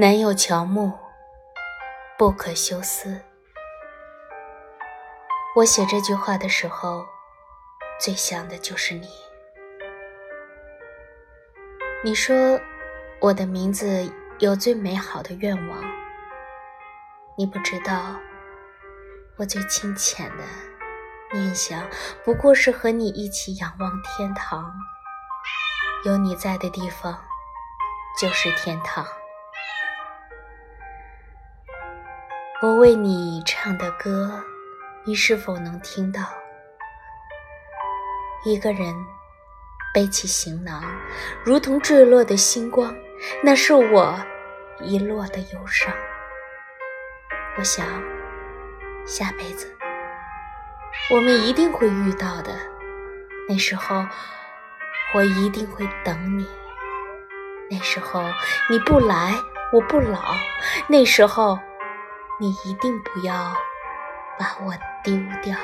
南有乔木，不可休思。我写这句话的时候，最想的就是你。你说我的名字有最美好的愿望，你不知道，我最清浅的念想，不过是和你一起仰望天堂。有你在的地方，就是天堂。我为你唱的歌，你是否能听到？一个人背起行囊，如同坠落的星光，那是我遗落的忧伤。我想，下辈子我们一定会遇到的。那时候，我一定会等你。那时候你不来，我不老。那时候。你一定不要把我丢掉。